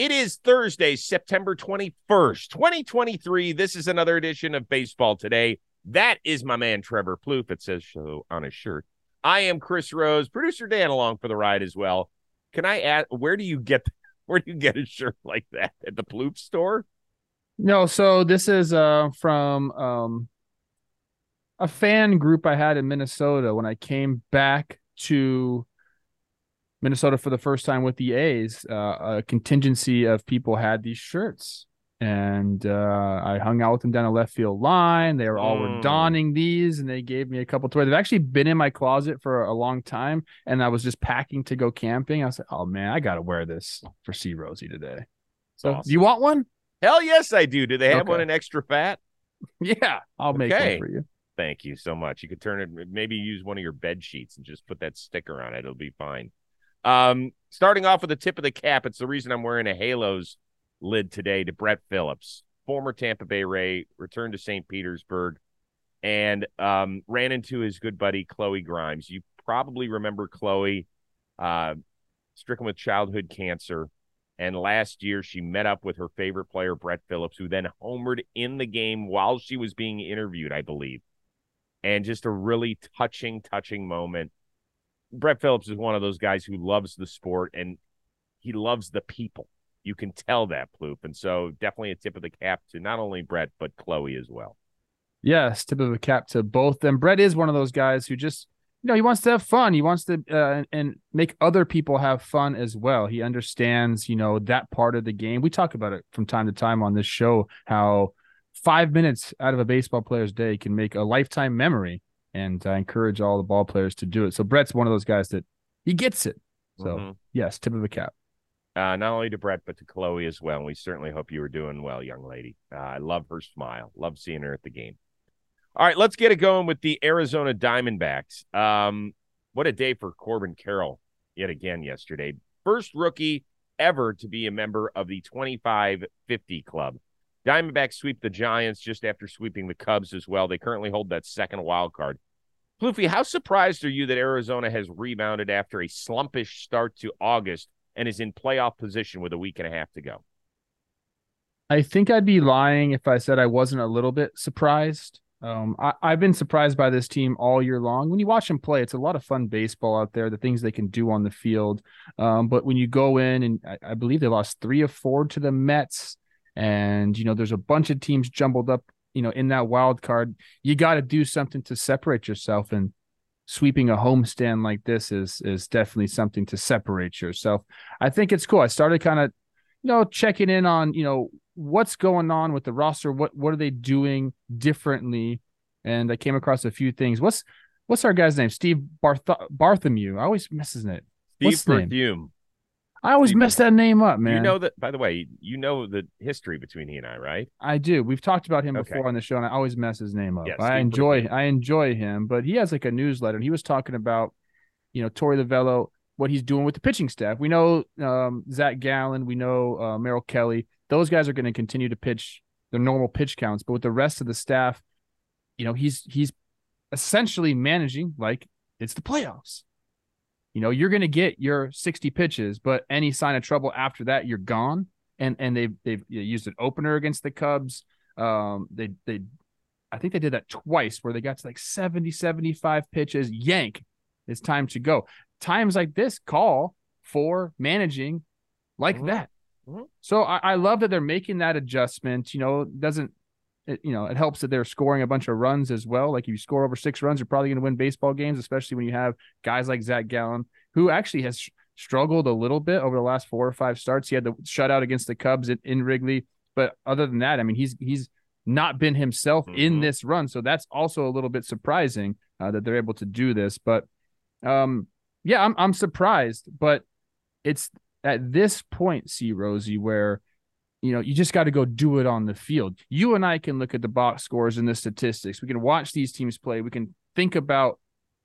It is Thursday, September 21st, 2023. This is another edition of Baseball Today. That is my man, Trevor Plouffe. It says so on his shirt. I am Chris Rose, producer Dan along for the ride as well. Can I ask, where do you get, where do you get a shirt like that? At the Plouffe store? No, so this is uh from um a fan group I had in Minnesota when I came back to Minnesota for the first time with the A's. Uh, a contingency of people had these shirts, and uh, I hung out with them down the left field line. They were all Mm. were donning these, and they gave me a couple toys. They've actually been in my closet for a long time, and I was just packing to go camping. I was like, "Oh man, I got to wear this for C Rosie today." So, Awesome. do you want one? Hell yes, I do. Do they have Okay. one in extra fat? Yeah, I'll make Okay. one for you. Thank you so much. You could turn it, maybe use one of your bed sheets and just put that sticker on it. It'll be fine. Um, starting off with the tip of the cap, it's the reason I'm wearing a Halos lid today to Brett Phillips, former Tampa Bay Ray, returned to St. Petersburg, and um, ran into his good buddy Chloe Grimes. You probably remember Chloe, uh, stricken with childhood cancer. And last year, she met up with her favorite player, Brett Phillips, who then homered in the game while she was being interviewed, I believe. And just a really touching, touching moment. Brett Phillips is one of those guys who loves the sport and he loves the people. You can tell that, Ploop. And so definitely a tip of the cap to not only Brett, but Chloe as well. Yes, tip of the cap to both them. Brett is one of those guys who just, you know, he wants to have fun. He wants to uh, and make other people have fun as well. He understands, you know, that part of the game. We talk about it from time to time on this show how five minutes out of a baseball player's day can make a lifetime memory. And I encourage all the ball players to do it. So Brett's one of those guys that he gets it. So Mhm. yes, tip of the cap. uh, not only to Brett, but to Chloe as well. And we certainly hope you are doing well, young lady. Uh, I love her smile. Love seeing her at the game. All right, let's get it going with the Arizona Diamondbacks. Um, what a day for Corbin Carroll yet again yesterday. First rookie ever to be a member of the 25-50 club. Diamondbacks sweep the Giants just after sweeping the Cubs as well. They currently hold that second wild card. Floofy, how surprised are you that Arizona has rebounded after a slumpish start to August and is in playoff position with a week and a half to go? I think I'd be lying if I said I wasn't a little bit surprised. Um, I, I've been surprised by this team all year long. When you watch them play, it's a lot of fun baseball out there, the things they can do on the field. Um, but when you go in, and I, I believe they lost three of four to the Mets, and you know there's a bunch of teams jumbled up, you know, in that wild card. You got to do something to separate yourself, and sweeping a homestand like this is is definitely something to separate yourself. I think it's cool. I started kind of you know, checking in on, you know, what's going on with the roster, what what are they doing differently? And I came across a few things. What's what's our guy's name? Steve Barth- Bartholomew. I always miss his name. Steve What's his name? Perfume. I always mess that name up, man. You know that, by the way, you know the history between he and I, right? I do. We've talked about him Okay. before on the show, and I always mess his name up. Yeah, I enjoy I enjoy him, but he has like a newsletter, and he was talking about, you know, Torey Lovullo, what he's doing with the pitching staff. We know um, Zach Gallen, we know uh, Merrill Kelly. Those guys are going to continue to pitch their normal pitch counts, but with the rest of the staff, you know, he's he's essentially managing like it's the playoffs. You know, you're going to get your 60 pitches, but any sign of trouble after that, you're gone. And and they've they've used an opener against the Cubs. Um, they they, I think they did that twice where they got to like 70, 75 pitches. Yank, it's time to go. Times like this call for managing like Mhm. that. Mhm. So I, I love that they're making that adjustment. You know, doesn't it, you know, it helps that they're scoring a bunch of runs as well. Like if you score over six runs, you're probably going to win baseball games, especially when you have guys like Zach Gallen, who actually has struggled a little bit over the last four or five starts. He had the shutout against the Cubs in, in Wrigley, but other than that, I mean, he's he's not been himself in Mhm. this run, so that's also a little bit surprising uh, that they're able to do this. But um, yeah, I'm I'm surprised, but it's at this point, see Rosie, where you know you just got to go do it on the field. You and I can look at the box scores and the statistics. We can watch these teams play. We can think about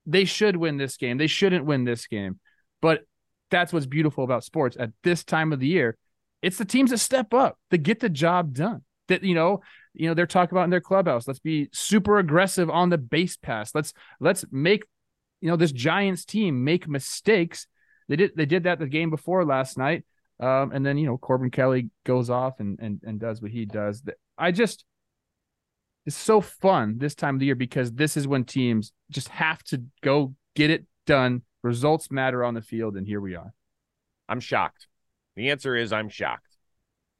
they should win this game. They shouldn't win this game. But that's what's beautiful about sports at this time of the year. It's the teams that step up that get the job done. That you know, you know, they're talking about in their clubhouse. Let's be super aggressive on the base pass. Let's let's make you know this Giants team make mistakes. They did they did that the game before last night. Um, and then you know Corbin Kelly goes off and and and does what he does. I just it's so fun this time of the year because this is when teams just have to go get it done. Results matter on the field, and here we are. I'm shocked. The answer is I'm shocked.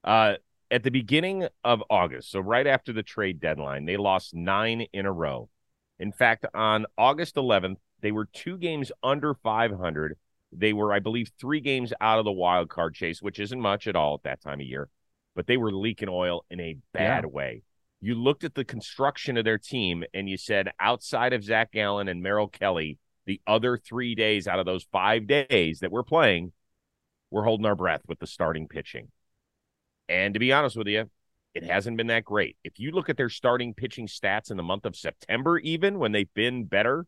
Uh, at the beginning of August, so right after the trade deadline, they lost nine in a row. In fact, on August 11th, they were two games under 500. They were, I believe, three games out of the wild card chase, which isn't much at all at that time of year, but they were leaking oil in a bad yeah. way. You looked at the construction of their team and you said, outside of Zach Gallen and Merrill Kelly, the other three days out of those five days that we're playing, we're holding our breath with the starting pitching. And to be honest with you, it hasn't been that great. If you look at their starting pitching stats in the month of September, even when they've been better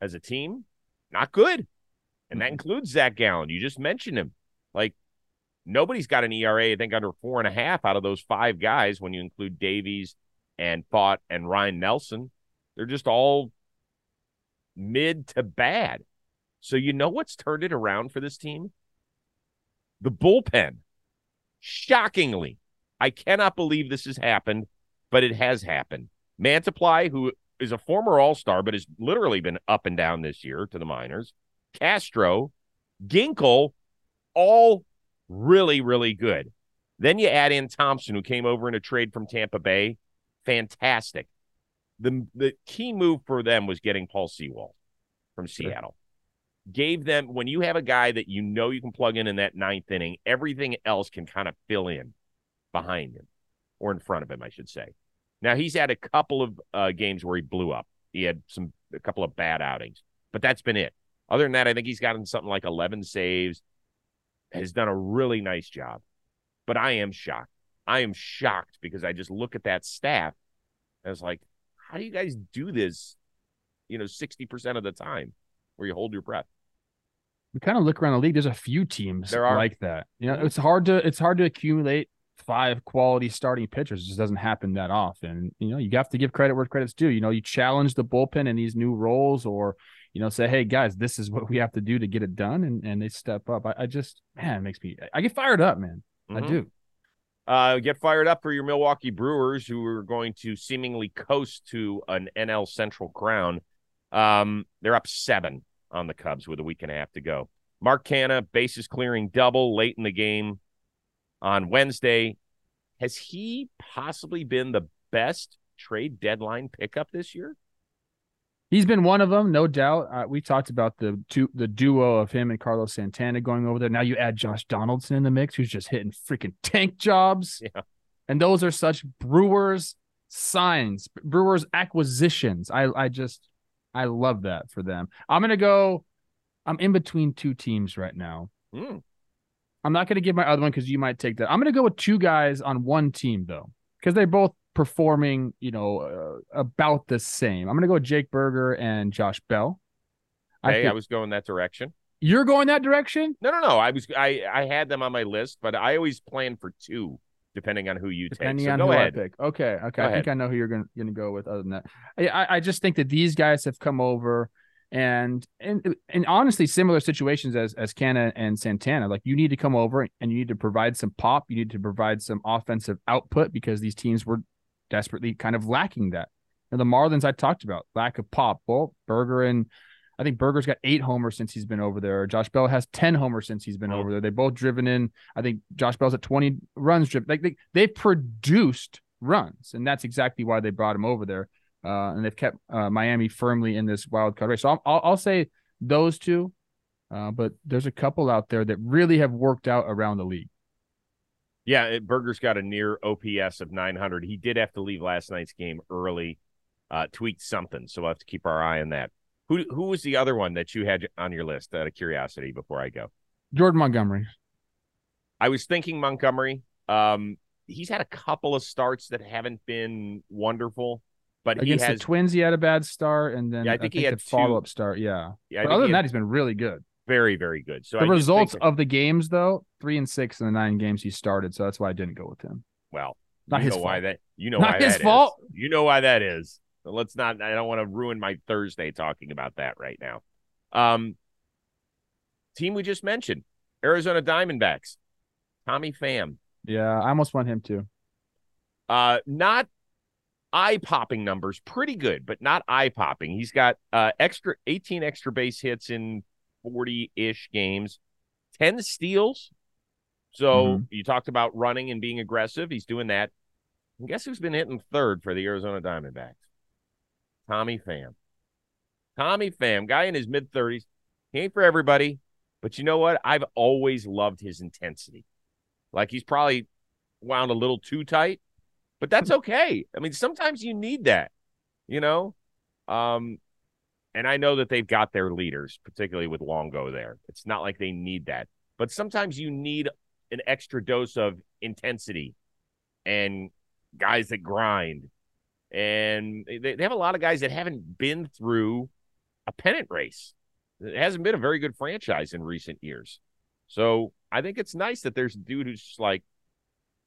as a team, not good. And that mm-hmm. includes Zach Gallen. You just mentioned him. Like nobody's got an ERA, I think, under four and a half out of those five guys when you include Davies and Pfaadt and Ryan Nelson. They're just all mid to bad. So you know what's turned it around for this team? The bullpen. Shockingly, I cannot believe this has happened, but it has happened. Mantiply, who is a former All Star, but has literally been up and down this year to the minors. Castro, Ginkel, all really, really good. Then you add in Thompson, who came over in a trade from Tampa Bay. Fantastic. The the key move for them was getting Paul Sewald from Seattle gave them when you have a guy that you know you can plug in in that ninth inning, everything else can kind of fill in behind him or in front of him, I should say. Now he's had a couple of uh, games where he blew up. He had some a couple of bad outings, but that's been it. Other than that, I think he's gotten something like 11 saves. Has done a really nice job. But I am shocked. I am shocked because I just look at that staff and it's like, how do you guys do this? You know, 60% of the time where you hold your breath we kind of look around the league. There's a few teams there are. like that. You know, mm-hmm. it's hard to it's hard to accumulate five quality starting pitchers. It just doesn't happen that often. You know, you have to give credit where credit's due. You know, you challenge the bullpen in these new roles, or you know, say, hey guys, this is what we have to do to get it done, and and they step up. I, I just man, it makes me I get fired up, man. Mm-hmm. I do. Uh, get fired up for your Milwaukee Brewers, who are going to seemingly coast to an NL Central crown. Um, they're up seven on the Cubs with a week and a half to go. Mark Canha, bases clearing double late in the game on Wednesday. Has he possibly been the best trade deadline pickup this year? He's been one of them, no doubt. Uh, we talked about the two, the duo of him and Carlos Santana going over there. Now you add Josh Donaldson in the mix, who's just hitting freaking tank jobs. Yeah. And those are such Brewers signs, Brewers acquisitions. I I just I love that for them. I'm gonna go. I'm in between two teams right now. Mm. I'm not gonna give my other one because you might take that. I'm gonna go with two guys on one team though, because they're both performing, you know, uh, about the same. I'm gonna go with Jake Burger and Josh Bell. Hey, I, I was going that direction. You're going that direction? No, no, no. I was I I had them on my list, but I always plan for two depending on who you depending take. So on who ahead. I pick. Okay, okay. Go I ahead. think I know who you're going to go with. Other than that, I, I just think that these guys have come over and and and honestly similar situations as as Canha and Santana. Like you need to come over and you need to provide some pop. You need to provide some offensive output because these teams were desperately kind of lacking that. And the Marlins I talked about lack of pop. Well, Burger and I think Burger's got eight homers since he's been over there. Josh Bell has 10 homers since he's been oh. over there. They both driven in. I think Josh Bell's at 20 runs driven. Like they, they produced runs, and that's exactly why they brought him over there. Uh, and they've kept uh, Miami firmly in this wild card race. So I'll, I'll, I'll say those two, uh, but there's a couple out there that really have worked out around the league. Yeah, it, Burger's got a near OPS of 900. He did have to leave last night's game early, uh, tweaked something, so we'll have to keep our eye on that. Who who was the other one that you had on your list out of curiosity before I go? Jordan Montgomery. I was thinking Montgomery. Um, he's had a couple of starts that haven't been wonderful, but against he has, the Twins, he had a bad start, and then yeah, I think, I think he had follow up start. Yeah, yeah. But other than that, he's been really good. Very, very good. So the I results of the games, though, three and six in the nine games he started. So that's why I didn't go with him. Well, not his fault. why that you know not why his fault. Is. You know why that is. So let's not. I don't want to ruin my Thursday talking about that right now. Um, team we just mentioned, Arizona Diamondbacks. Tommy Pham. Yeah, I almost want him too. Uh, not eye popping numbers, pretty good, but not eye popping. He's got uh extra 18 extra base hits in 40 ish games, 10 steals. So Mhm. you talked about running and being aggressive. He's doing that. And guess who's been hitting third for the Arizona Diamondbacks? Tommy Pham. Tommy Pham, guy in his mid 30s. He ain't for everybody, but you know what? I've always loved his intensity. Like he's probably wound a little too tight, but that's okay. I mean, sometimes you need that, you know? Um, and I know that they've got their leaders, particularly with Longo there. It's not like they need that, but sometimes you need an extra dose of intensity and guys that grind. And they, they have a lot of guys that haven't been through a pennant race. It hasn't been a very good franchise in recent years. So I think it's nice that there's a dude who's just like,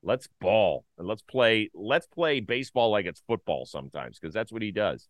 let's ball and let's play, let's play baseball like it's football sometimes, because that's what he does.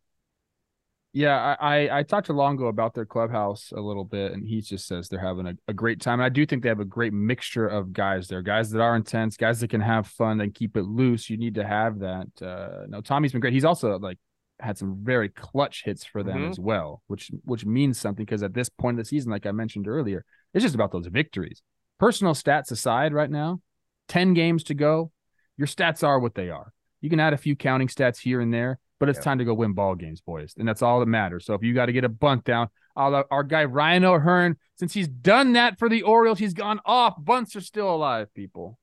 Yeah, I, I I talked to Longo about their clubhouse a little bit, and he just says they're having a, a great time. And I do think they have a great mixture of guys there, guys that are intense, guys that can have fun and keep it loose. You need to have that. Uh, no, Tommy's been great. He's also like had some very clutch hits for them Mhm. as well, which which means something because at this point of the season, like I mentioned earlier, it's just about those victories. Personal stats aside, right now, ten games to go, your stats are what they are. You can add a few counting stats here and there, but it's Yeah. time to go win ball games, boys, and that's all that matters. So if you got to get a bunt down, our, our guy Ryan O'Hearn, since he's done that for the Orioles, he's gone off. Bunts are still alive, people.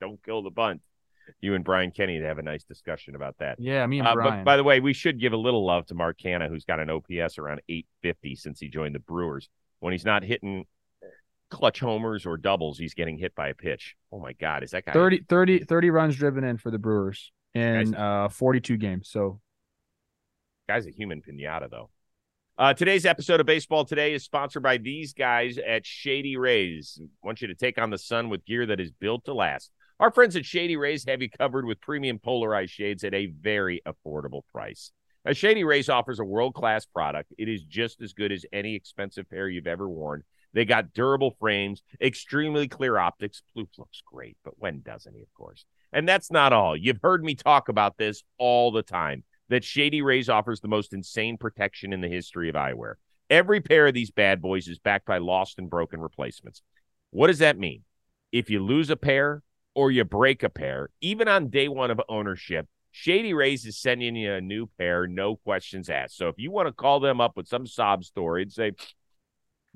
Don't kill the bunt. You and Brian Kenny to have a nice discussion about that. Yeah, me and Uh, Brian. but by the way, we should give a little love to Mark Canha, who's got an OPS around 850 since he joined the Brewers. When he's not hitting clutch homers or doubles, he's getting hit by a pitch. Oh my God, is that guy 30, 30, 30 runs driven in for the Brewers in uh 42 games. So Guy's a human pinata, though. Uh, today's episode of Baseball Today is sponsored by these guys at Shady Rays. I want you to take on the sun with gear that is built to last. Our friends at Shady Rays have you covered with premium polarized shades at a very affordable price. Now, Shady Rays offers a world class product. It is just as good as any expensive pair you've ever worn. They got durable frames, extremely clear optics. Blue looks great, but when doesn't he, of course? And that's not all. You've heard me talk about this all the time that Shady Rays offers the most insane protection in the history of eyewear. Every pair of these bad boys is backed by lost and broken replacements. What does that mean? If you lose a pair or you break a pair, even on day one of ownership, Shady Rays is sending you a new pair, no questions asked. So if you want to call them up with some sob story and say,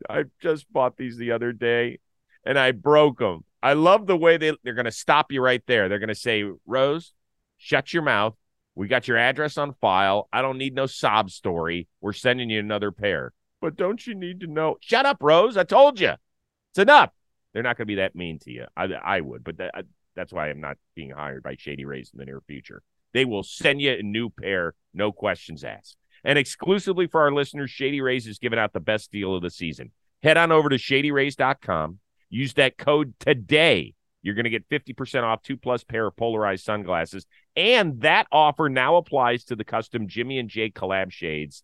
I just bought these the other day and I broke them. I love the way they, they're going to stop you right there. They're going to say, Rose, shut your mouth. We got your address on file. I don't need no sob story. We're sending you another pair. But don't you need to know? Shut up, Rose. I told you. It's enough. They're not going to be that mean to you. I, I would, but that, I, that's why I'm not being hired by Shady Rays in the near future. They will send you a new pair, no questions asked. And exclusively for our listeners, Shady Rays is giving out the best deal of the season. Head on over to shadyrays.com. Use that code today. You're going to get 50% off two plus pair of polarized sunglasses. And that offer now applies to the custom Jimmy and Jake collab shades.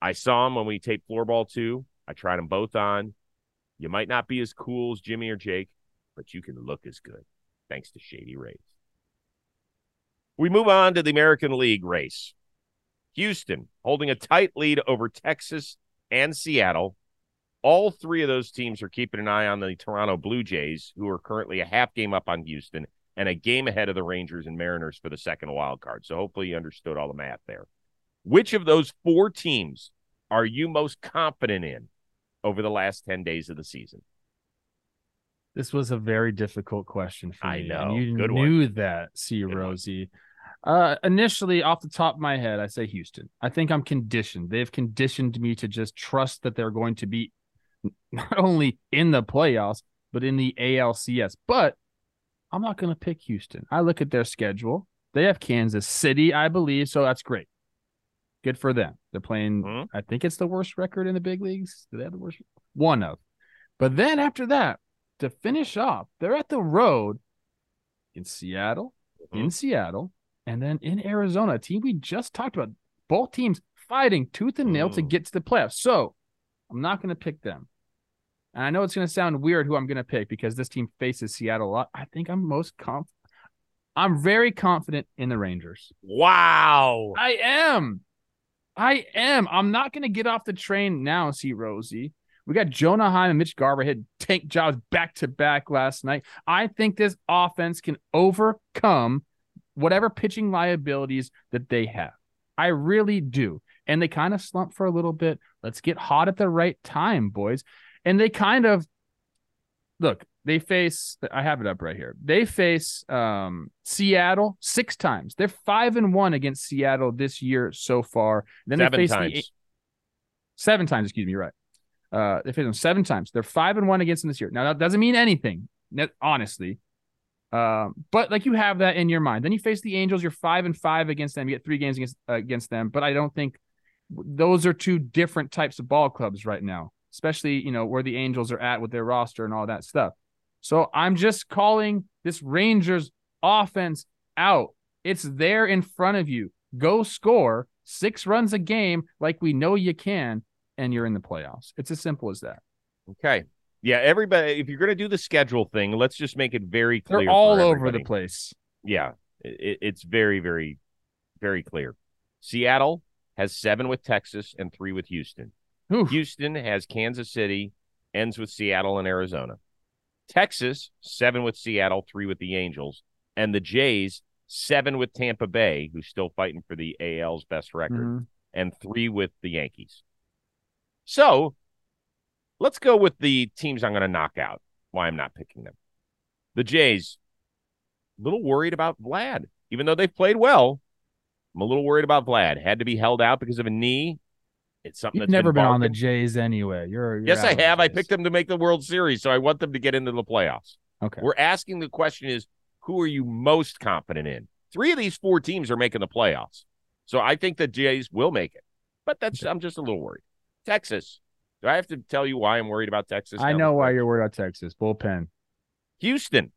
I saw them when we taped Floorball 2. I tried them both on. You might not be as cool as Jimmy or Jake, but you can look as good thanks to Shady Rays. We move on to the American League race. Houston holding a tight lead over Texas and Seattle. All three of those teams are keeping an eye on the Toronto Blue Jays, who are currently a half game up on Houston and a game ahead of the Rangers and Mariners for the second wild card. So hopefully you understood all the math there. Which of those four teams are you most confident in over the last 10 days of the season? this was a very difficult question for me. I know. And you Good one. knew that, C Good. Rosie. Uh, initially, off the top of my head, I say Houston. I think I'm conditioned. They've conditioned me to just trust that they're going to be not only in the playoffs, but in the ALCS. But I'm not going to pick Houston. I look at their schedule. They have Kansas City, I believe. So that's great. Good for them. They're playing, Mhm. I think it's the worst record in the big leagues. Do they have the worst? One of. But then after that, to finish off, they're at the road in Seattle, in Seattle, and then in Arizona, a team we just talked about. Both teams fighting tooth and nail to Mm. get to the playoffs. So I'm not going to pick them. And I know it's going to sound weird who I'm going to pick because this team faces Seattle a lot. I think I'm most conf- I'm very confident in the Rangers. Wow. I am. I am. I'm not going to get off the train now, see Rosie. We got Jonah Heim and Mitch Garver hit tank jobs back to back last night. I think this offense can overcome whatever pitching liabilities that they have. I really do. And they kind of slump for a little bit. Let's get hot at the right time, boys. And they kind of look, they face I have it up right here. They face um, Seattle six times. They're five and one against Seattle this year so far. Then Seven they face times. the seven times, excuse me, right. Uh, they faced them seven times. They're five and one against them this year. Now that doesn't mean anything, honestly. Um, but like you have that in your mind. Then you face the Angels. You're five and five against them. You get three games against uh, against them. But I don't think those are two different types of ball clubs right now. Especially you know where the Angels are at with their roster and all that stuff. So I'm just calling this Rangers offense out. It's there in front of you. Go score six runs a game like we know you can, and you're in the playoffs. It's as simple as that. Okay. Yeah, everybody if you're going to do the schedule thing, let's just make it very clear. They're all over the place. Yeah. It, it's very very very clear. Seattle has 7 with Texas and 3 with Houston. Oof. Houston has Kansas City, ends with Seattle and Arizona. Texas, seven with Seattle, three with the Angels. And the Jays, seven with Tampa Bay, who's still fighting for the AL's best record, Mhm. and three with the Yankees. So let's go with the teams I'm going to knock out. Why I'm not picking them. The Jays, a little worried about Vlad, even though they've played well. I'm a little worried about Vlad. Had to be held out because of a knee. It's something You've that's never been on the. Jays anyway. You're, you're Yes, I have. I picked them to make the World Series, so I want them to get into the playoffs. Okay. We're asking the question is who are you most confident in? Three of these four teams are making the playoffs. So I think the Jays will make it. But that's I'm just a little worried. Texas. Do I have to tell you why I'm worried about Texas? I know why you're worried about Texas bullpen. Houston.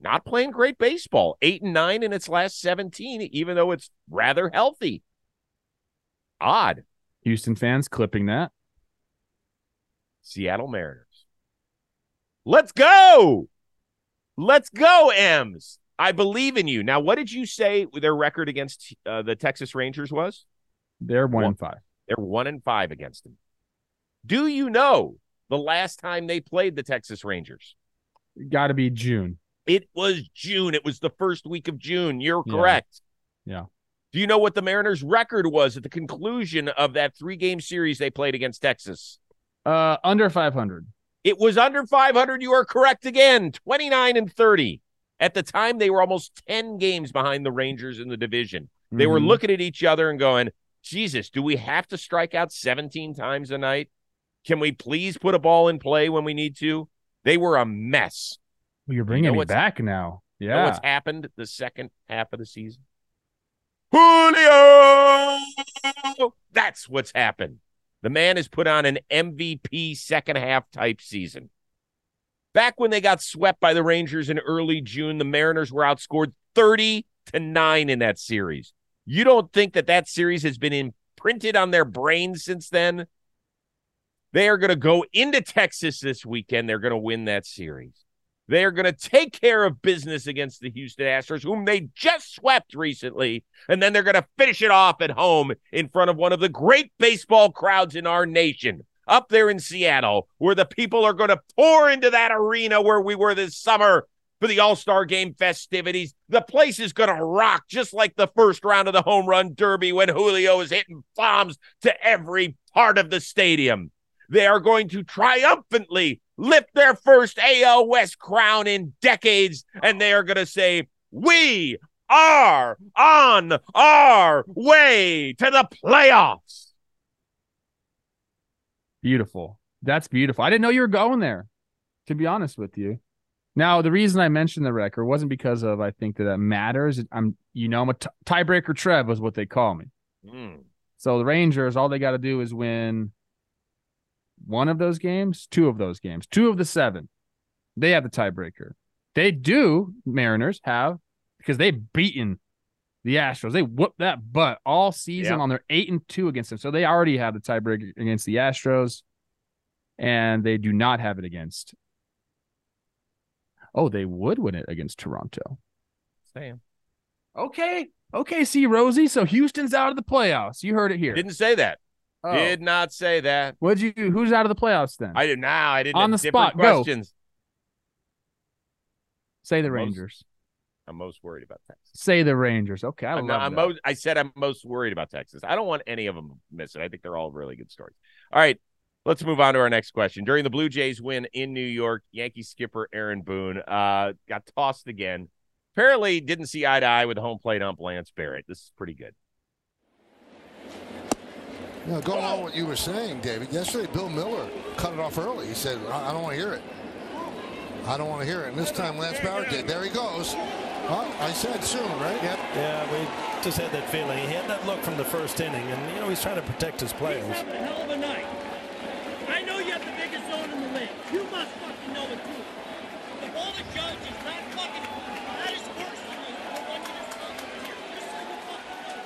Not playing great baseball. Eight and nine in its last 17, even though it's rather healthy. Odd. Houston fans clipping that. Seattle Mariners. Let's go. Let's go, M's. I believe in you. Now, what did you say their record against uh, the Texas Rangers was? They're one One. and five. They're one and five against them. Do you know the last time they played the Texas Rangers? Got to be June. It was June. It was the first week of June. You're Yeah. correct. Yeah. Do you know what the Mariners' record was at the conclusion of that three game series they played against Texas? Uh, under 500. It was under 500. You are correct again. 29 and 30. At the time, they were almost 10 games behind the Rangers in the division. They were Mhm. looking at each other and going, Jesus, do we have to strike out 17 times a night? Can we please put a ball in play when we need to? They were a mess. Well, you're bringing me back now. You know Yeah. what's happened the second half of the season? Julio! That's what's happened. The man has put on an MVP second half type season. Back when they got swept by the Rangers in early June, the Mariners were outscored 30 to 9 in that series. You don't think that that series has been imprinted on their brains since then? They are going to go into Texas this weekend. They're going to win that series. They are going to take care of business against the Houston Astros, whom they just swept recently. And then they're going to finish it off at home in front of one of the great baseball crowds in our nation, up there in Seattle, where the people are going to pour into that arena where we were this summer for the All Star Game festivities. The place is going to rock just like the first round of the home run derby when Julio is hitting bombs to every part of the stadium. They are going to triumphantly lift their first AL West crown in decades, and they are going to say, We are on our way to the playoffs. Beautiful. That's beautiful. I didn't know you were going there, to be honest with you. Now, the reason I mentioned the record wasn't because of I think that that matters. I'm, you know, I'm a t- tiebreaker. Trev was what they call me. Mm. So the Rangers, all they got to do is win one of those games, two of those games, two of the seven. They have the tiebreaker. They do, Mariners have, because they've beaten the Astros. They whooped that butt all season Yep. on their eight and two against them. So they already have the tiebreaker against the Astros. and they do not have it against. Oh, they would win it against Toronto. Sam. Okay. Okay, see Rosie. So Houston's out of the playoffs. You heard it here. Didn't say that. Oh. Did not say that. What'd you who's out of the playoffs then? I did now. I didn't On the spot, go. questions. Say the Most- Rangers. I'm most worried about Texas. Say the Rangers. Okay, I I'm, love I'm most, I said I'm most worried about Texas. I don't want any of them to miss it. I think they're all really good stories. All right, let's move on to our next question. During the Blue Jays win in New York, Yankee skipper Aaron Boone uh, got tossed again. Apparently, didn't see eye to eye with home plate ump Lance Barrett. This is pretty good. You know, going on what you were saying, David. Yesterday, Bill Miller cut it off early. He said, "I, I don't want to hear it. I don't want to hear it." And this time, Lance Bauer did. There he goes. Oh, I said soon, right? Yep. Yeah, we just had that feeling. He had that look from the first inning, and you know he's trying to protect his players. He's having a hell of a night. I know you have the biggest zone in the league. You must fucking know it too. The ball to judge is not fucking. That is worse than you. I want you to stop. Just so you fucking know.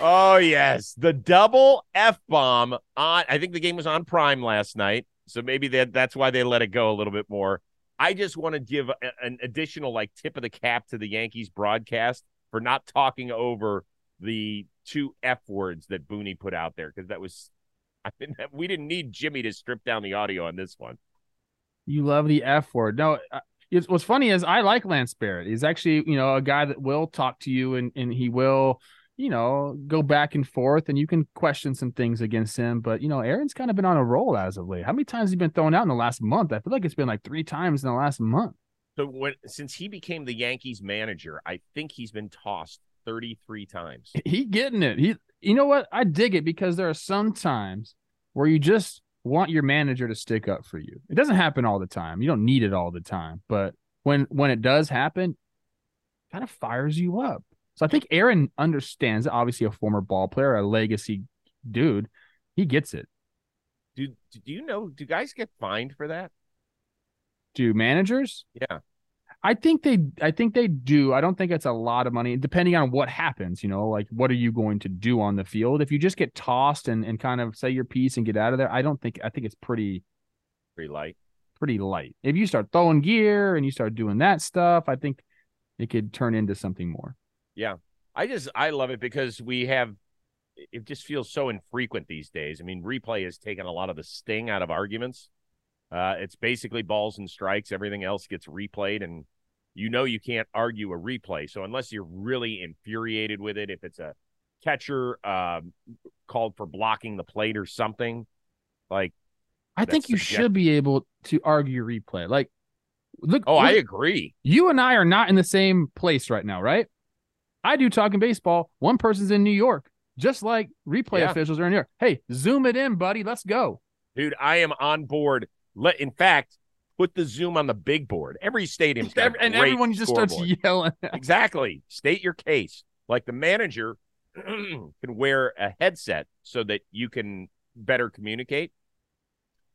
Oh yes, the double f bomb on. I think the game was on Prime last night, so maybe that that's why they let it go a little bit more. I just want to give a, an additional like tip of the cap to the Yankees broadcast for not talking over the two f words that Booney put out there because that was. I mean, we didn't need Jimmy to strip down the audio on this one. You love the F word. No, it's, what's funny is I like Lance Barrett. He's actually, you know, a guy that will talk to you and, and he will, you know, go back and forth and you can question some things against him. But, you know, Aaron's kind of been on a roll as of late. How many times has he been thrown out in the last month? I feel like it's been like three times in the last month. So when since he became the Yankees manager, I think he's been tossed 33 times. He getting it. He, you know what? I dig it because there are some times where you just want your manager to stick up for you. It doesn't happen all the time. You don't need it all the time, but when when it does happen, kind of fires you up. So I think Aaron understands. Obviously, a former ball player, a legacy dude, he gets it. Do do you know? Do guys get fined for that? Do managers? Yeah. I think they I think they do. I don't think it's a lot of money, depending on what happens, you know, like what are you going to do on the field? If you just get tossed and, and kind of say your piece and get out of there, I don't think I think it's pretty Pretty light. pretty light. If you start throwing gear and you start doing that stuff, I think it could turn into something more. I just I love it because we have it just feels so infrequent these days. I mean, replay has taken a lot of the sting out of arguments. Uh, it's basically balls and strikes. Everything else gets replayed, and you know you can't argue a replay. So unless you're really infuriated with it, if it's a catcher um, called for blocking the plate or something, like I think you subjective. should be able to argue replay. Like look oh, I agree. you and I are not in the same place right now, right? I do talking baseball. One person's in New York, just like replay Yeah. officials are in New York. Hey, zoom it in, buddy. Let's go. Dude, I am on board. Let in fact put the zoom on the big board. Every stadium's got and everyone just starts yelling. exactly. State your case. Like the manager can wear a headset so that you can better communicate.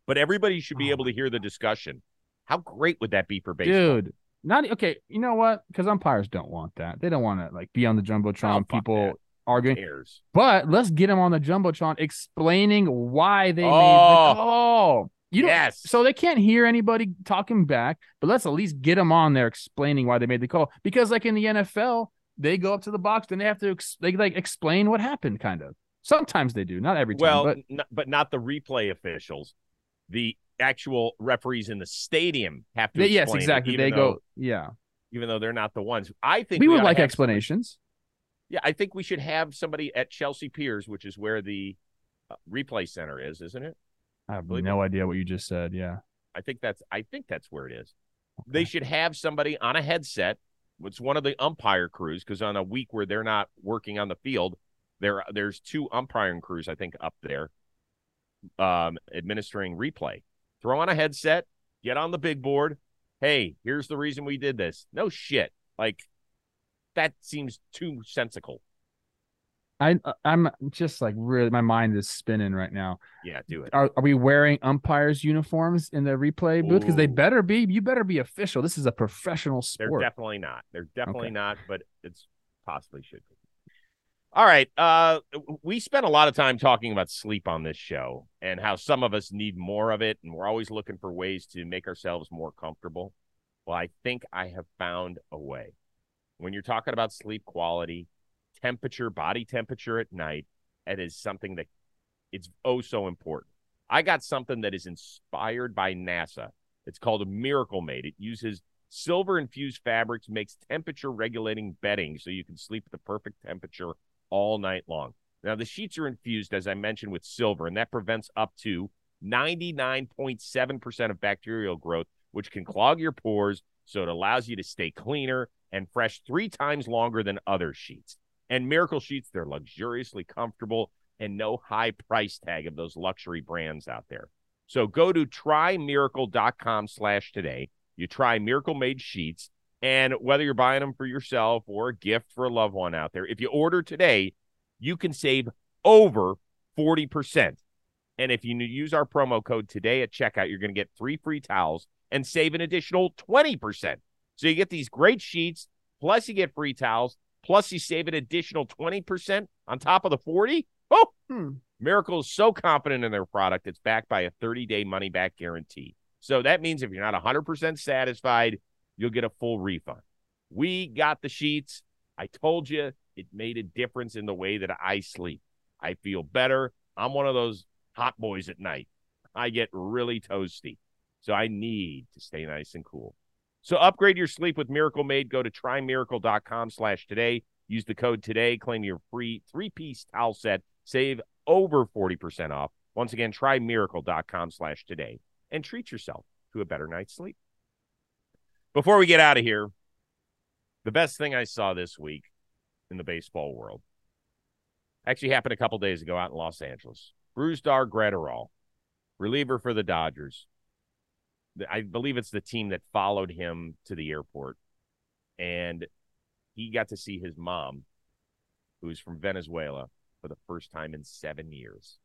But everybody should be Oh able to hear the discussion. How great would that be for baseball? Dude, not okay. You know what? Because umpires don't want that. They don't want to like be on the jumbotron, Oh, people that. arguing. Cares. But let's get them on the jumbotron explaining why they made Oh. the call. You don't, yes. So they can't hear anybody talking back, but let's at least get them on there explaining why they made the call. Because like in the NFL, they go up to the box and they have to ex- they like explain what happened. Kind of. Sometimes they do, not every time. well, but n- but not the replay officials. The actual referees in the stadium have to. they, yes, explain it, exactly. They though- go, yeah. even though they're not the ones. I think We would like explanations. Yeah, I think we should have somebody at Chelsea Piers, which is where the uh, replay center is, isn't it? I have Believe no idea what you just said. Yeah. I think that's I think that's where it is. They should have somebody on a headset. It's one of the umpire crews because on a week where they're not working on the field, there there's two umpiring crews I think up there, um, administering replay. Throw on a headset, get on the big board. Hey, here's the reason we did this. No shit, like that seems too sensical. I I'm just like really my mind is spinning right now. Yeah, do it. Are are we wearing umpires uniforms in the replay booth? Because they better be. You better be official. This is a professional sport. They're definitely not. They're definitely Okay. not, but it's possibly should be. All right. Uh, we spent a lot of time talking about sleep on this show and how some of us need more of it, and we're always looking for ways to make ourselves more comfortable. Well, I think I have found a way. When you're talking about sleep quality, temperature, body temperature at night, it is something that it's oh so important. I got something that is inspired by NASA. It's called a Miracle Made. It uses silver infused fabrics, makes temperature regulating bedding so you can sleep at the perfect temperature all night long. Now, the sheets are infused, as I mentioned, with silver, and that prevents up to 99.7% of bacterial growth, which can clog your pores. So it allows you to stay cleaner and fresh three times longer than other sheets. And Miracle Sheets, they're luxuriously comfortable and no high price tag of those luxury brands out there. So go to trymiracle.com slash today. You try Miracle Made Sheets. And whether you're buying them for yourself or a gift for a loved one out there, if you order today, you can save over 40%. And if you use our promo code today at checkout, you're going to get three free towels and save an additional 20%. So you get these great sheets, plus you get free towels, plus you save an additional 20% on top of the 40. Oh, hmm. Miracle is so confident in their product, it's backed by a 30 day money back guarantee. So that means if you're not 100% satisfied, you'll get a full refund. We got the sheets. I told you it made a difference in the way that I sleep. I feel better. I'm one of those hot boys at night. I get really toasty. So I need to stay nice and cool. So upgrade your sleep with Miracle Made. Go to trymiracle.com slash today. Use the code today. Claim your free three-piece towel set. Save over 40% off. Once again, trymiracle.com slash today and treat yourself to a better night's sleep. Before we get out of here, the best thing I saw this week in the baseball world actually happened a couple days ago out in Los Angeles. Brusdar Graterol, reliever for the Dodgers. I believe it's the team that followed him to the airport. And he got to see his mom, who's from Venezuela, for the first time in seven years.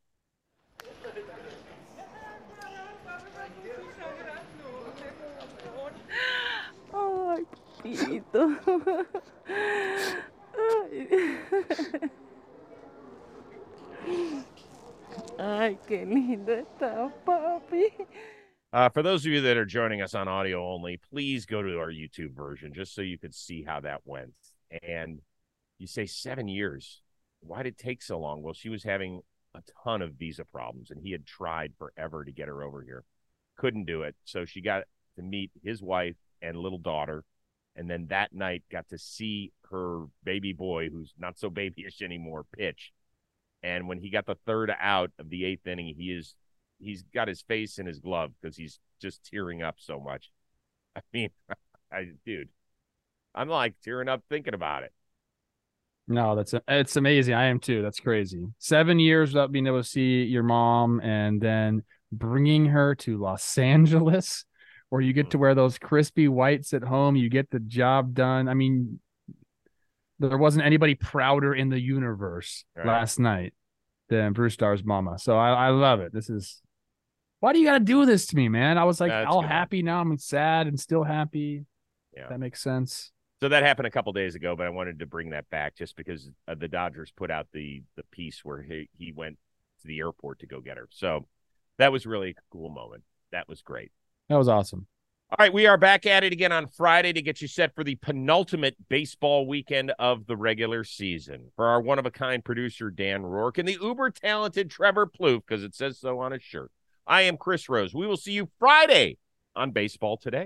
Ay, qué lindo está, papi. Uh, for those of you that are joining us on audio only, please go to our YouTube version just so you could see how that went. And you say seven years. Why did it take so long? Well, she was having a ton of visa problems, and he had tried forever to get her over here. Couldn't do it. So she got to meet his wife and little daughter and then that night got to see her baby boy, who's not so babyish anymore, pitch. And when he got the third out of the eighth inning, he is he's got his face in his glove because he's just tearing up so much. I mean, I dude, I'm like tearing up thinking about it. No, that's it's amazing. I am too. That's crazy. Seven years without being able to see your mom, and then bringing her to Los Angeles or you get to wear those crispy whites at home. You get the job done. I mean, there wasn't anybody prouder in the universe right. last night than Brusdar's mama. So I, I love it. This is why do you got to do this to me, man? I was like That's all good. happy. Now I'm sad and still happy. Yeah. That makes sense. So that happened a couple days ago, but I wanted to bring that back just because uh, the Dodgers put out the the piece where he, he went to the airport to go get her. So that was really a cool moment. That was great. That was awesome. All right, we are back at it again on Friday to get you set for the penultimate baseball weekend of the regular season. For our one of a kind producer, Dan Rourke, and the uber talented Trevor Plouffe, because it says so on his shirt, I am Chris Rose. We will see you Friday on Baseball Today.